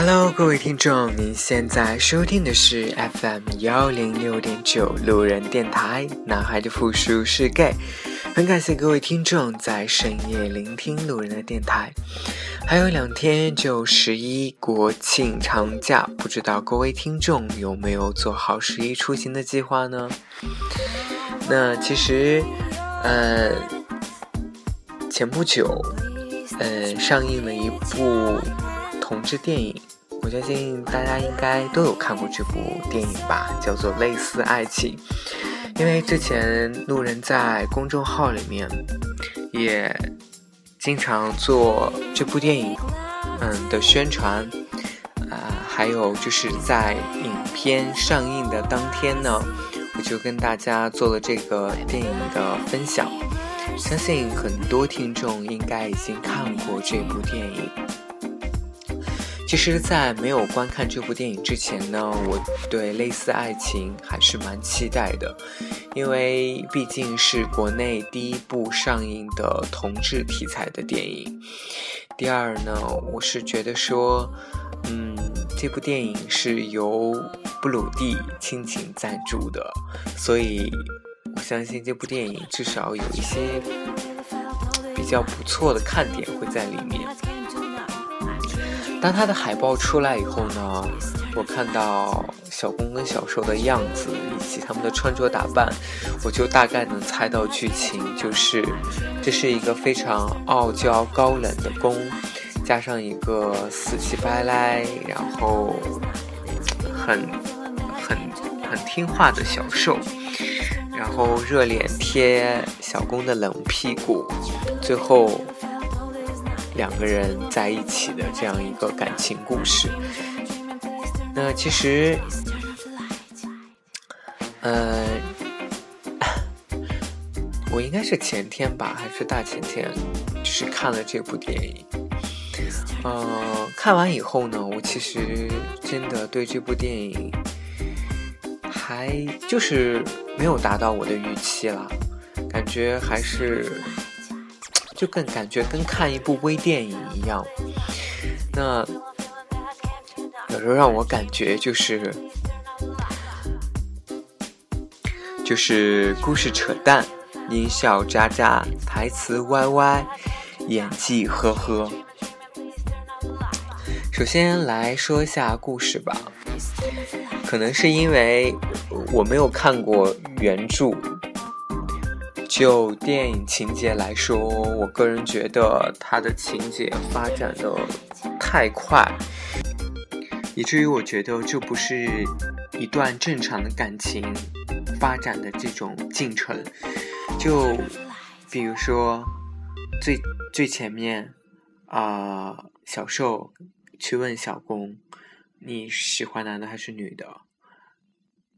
Hello，各位听众，您现在收听的是 FM 幺零六点九路人电台。男孩的复数是 gay，很感谢各位听众在深夜聆听路人的电台。还有两天就十一国庆长假，不知道各位听众有没有做好十一出行的计划呢？那其实，呃，前不久，呃，上映了一部同志电影。我相信大家应该都有看过这部电影吧，叫做《类似爱情》。因为之前路人在公众号里面也经常做这部电影嗯的宣传，啊，还有就是在影片上映的当天呢，我就跟大家做了这个电影的分享。相信很多听众应该已经看过这部电影。其实，在没有观看这部电影之前呢，我对类似爱情还是蛮期待的，因为毕竟是国内第一部上映的同志题材的电影。第二呢，我是觉得说，嗯，这部电影是由布鲁蒂亲情赞助的，所以我相信这部电影至少有一些比较不错的看点会在里面。当他的海报出来以后呢，我看到小公跟小受的样子以及他们的穿着打扮，我就大概能猜到剧情，就是这是一个非常傲娇高冷的公，加上一个死乞白赖，然后很很很听话的小受，然后热脸贴小公的冷屁股，最后。两个人在一起的这样一个感情故事。那其实，呃，我应该是前天吧，还是大前天，就是看了这部电影。呃，看完以后呢，我其实真的对这部电影还就是没有达到我的预期了，感觉还是。就更感觉跟看一部微电影一样，那有时候让我感觉就是，就是故事扯淡，音效渣渣，台词歪歪，演技呵呵。首先来说一下故事吧，可能是因为我没有看过原著。就电影情节来说，我个人觉得它的情节发展的太快，以至于我觉得这不是一段正常的感情发展的这种进程。就比如说最最前面啊，小受去问小公你喜欢男的还是女的，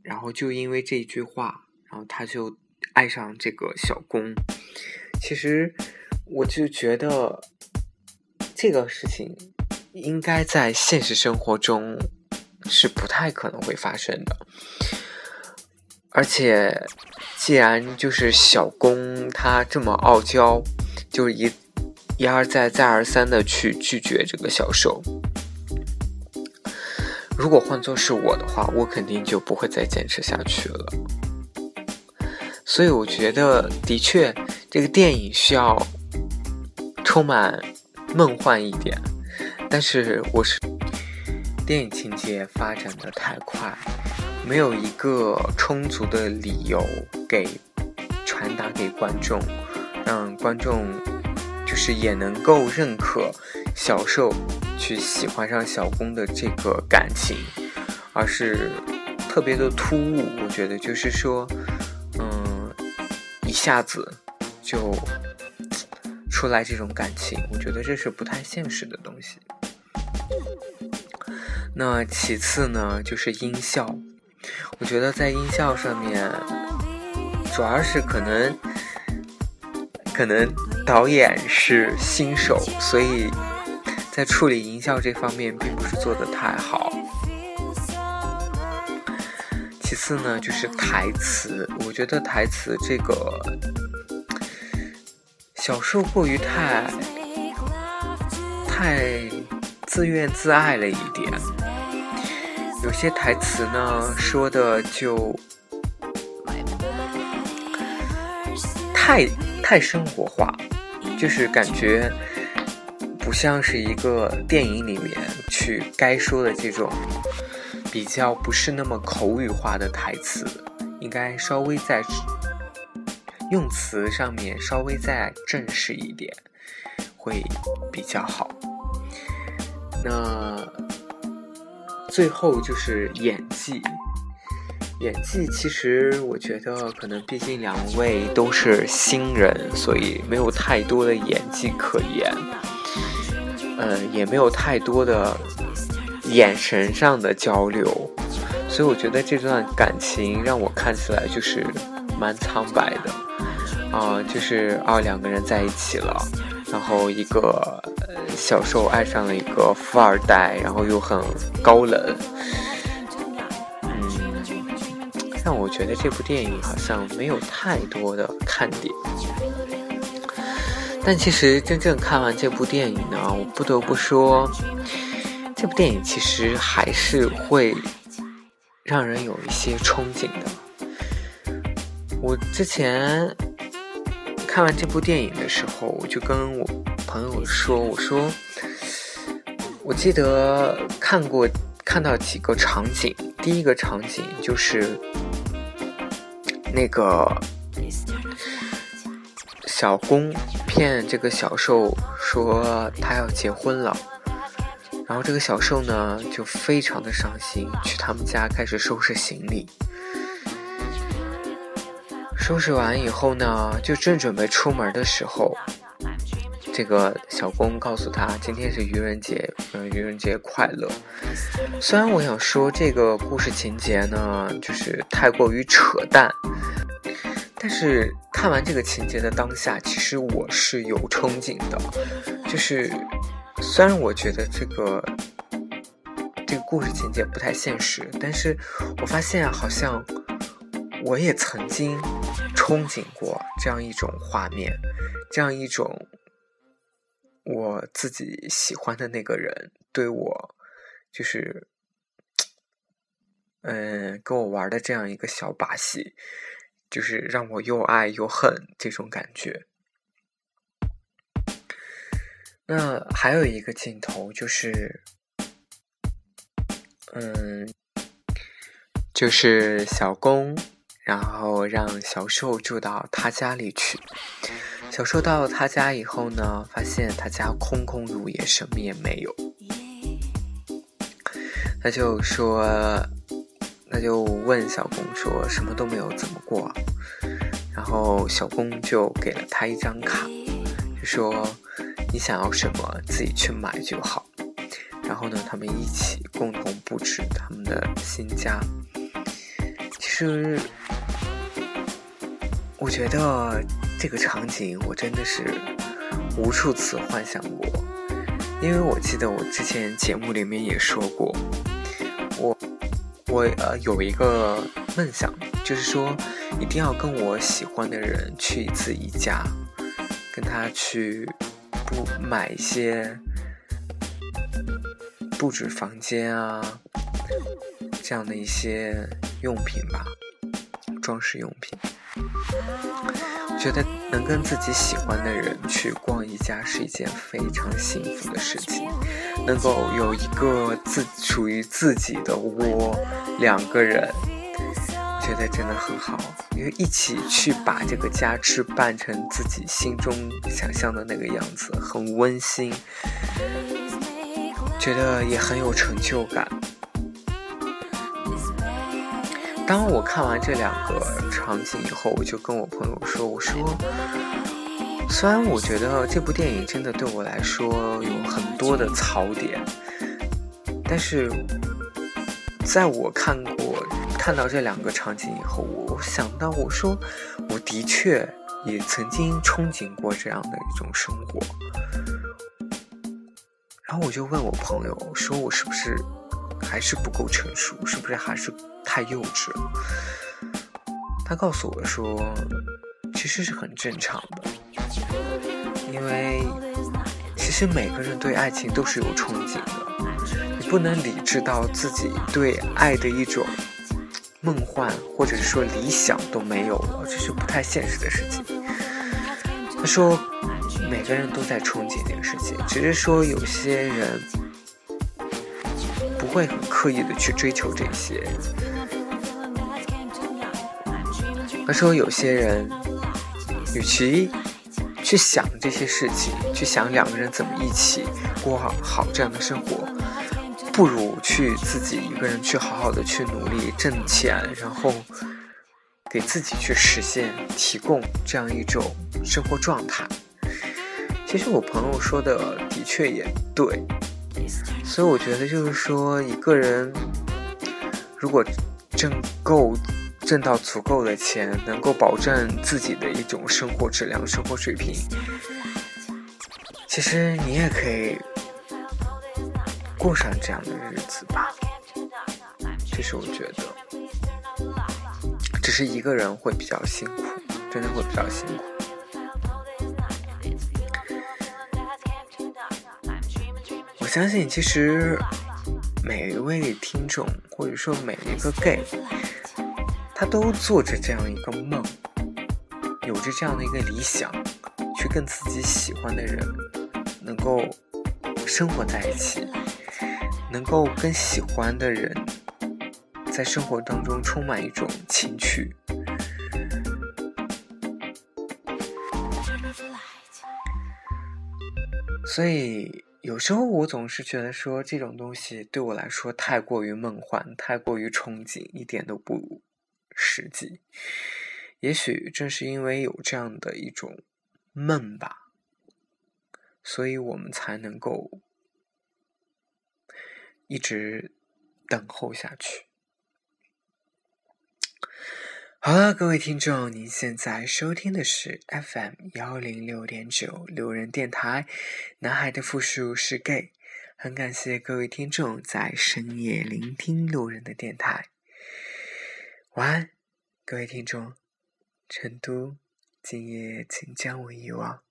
然后就因为这一句话，然后他就。爱上这个小公，其实我就觉得这个事情应该在现实生活中是不太可能会发生的。而且，既然就是小公他这么傲娇，就一一而再再而三的去拒绝这个小受。如果换做是我的话，我肯定就不会再坚持下去了。所以我觉得，的确，这个电影需要充满梦幻一点。但是，我是电影情节发展的太快，没有一个充足的理由给传达给观众，让观众就是也能够认可小受去喜欢上小公的这个感情，而是特别的突兀。我觉得，就是说。一下子就出来这种感情，我觉得这是不太现实的东西。那其次呢，就是音效。我觉得在音效上面，主要是可能可能导演是新手，所以在处理音效这方面并不是做的太好。其次呢，就是台词。我觉得台词这个小说过于太太自怨自艾了一点。有些台词呢，说的就太太生活化，就是感觉不像是一个电影里面去该说的这种比较不是那么口语化的台词，应该稍微在用词上面稍微再正式一点，会比较好。那。最后就是演技，演技其实我觉得可能毕竟两位都是新人，所以没有太多的演技可言，呃，也没有太多的眼神上的交流，所以我觉得这段感情让我看起来就是蛮苍白的，啊，就是啊两个人在一起了，然后一个。小时候爱上了一个富二代，然后又很高冷，嗯，让我觉得这部电影好像没有太多的看点。但其实真正看完这部电影呢，我不得不说，这部电影其实还是会让人有一些憧憬的。我之前看完这部电影的时候，我就跟我。朋友说：“我说，我记得看过看到几个场景。第一个场景就是那个小公骗这个小受说他要结婚了，然后这个小兽呢就非常的伤心，去他们家开始收拾行李。收拾完以后呢，就正准备出门的时候。”这个小公告诉他，今天是愚人节，嗯，愚人节快乐。虽然我想说这个故事情节呢，就是太过于扯淡，但是看完这个情节的当下，其实我是有憧憬的。就是虽然我觉得这个这个故事情节不太现实，但是我发现好像我也曾经憧憬过这样一种画面，这样一种。我自己喜欢的那个人对我，就是，嗯，跟我玩的这样一个小把戏，就是让我又爱又恨这种感觉。那还有一个镜头就是，嗯，就是小公，然后让小受住到他家里去。小受到了他家以后呢，发现他家空空如也，什么也没有。他就说，他就问小公说：“什么都没有，怎么过？”然后小公就给了他一张卡，就说：“你想要什么，自己去买就好。”然后呢，他们一起共同布置他们的新家。其实，我觉得。这个场景我真的是无数次幻想过，因为我记得我之前节目里面也说过，我我呃有一个梦想，就是说一定要跟我喜欢的人去一次宜家，跟他去布买一些布置房间啊这样的一些用品吧，装饰用品。我觉得能跟自己喜欢的人去逛一家是一件非常幸福的事情，能够有一个自属于自己的窝，两个人，觉得真的很好，因为一起去把这个家置办成自己心中想象的那个样子，很温馨，觉得也很有成就感。当我看完这两个场景以后，我就跟我朋友说：“我说，虽然我觉得这部电影真的对我来说有很多的槽点，但是在我看过看到这两个场景以后，我想到我说，我的确也曾经憧憬过这样的一种生活。然后我就问我朋友说，我是不是还是不够成熟？是不是还是？”太幼稚了，他告诉我说，其实是很正常的，因为其实每个人对爱情都是有憧憬的，你不能理智到自己对爱的一种梦幻或者是说理想都没有了，这是不太现实的事情。他说，每个人都在憧憬这个世界，只是说有些人不会很刻意的去追求这些。他说，有些人与其去想这些事情，去想两个人怎么一起过好好这样的生活，不如去自己一个人去好好的去努力挣钱，然后。给自己去实现、提供这样一种生活状态。其实我朋友说的的确也对，所以我觉得就是说，一个人如果挣够、挣到足够的钱，能够保证自己的一种生活质量、生活水平，其实你也可以过上这样的日子吧。这是我觉得。只是一个人会比较辛苦，真的会比较辛苦。我相信，其实每一位听众，或者说每一个 gay，他都做着这样一个梦，有着这样的一个理想，去跟自己喜欢的人能够生活在一起，能够跟喜欢的人。在生活当中充满一种情趣，所以有时候我总是觉得说这种东西对我来说太过于梦幻，太过于憧憬，一点都不实际。也许正是因为有这样的一种梦吧，所以我们才能够一直等候下去。好了，各位听众，您现在收听的是 FM 幺零六点九路人电台，男孩的复数是 gay，很感谢各位听众在深夜聆听路人的电台。晚安，各位听众，成都，今夜请将我遗忘。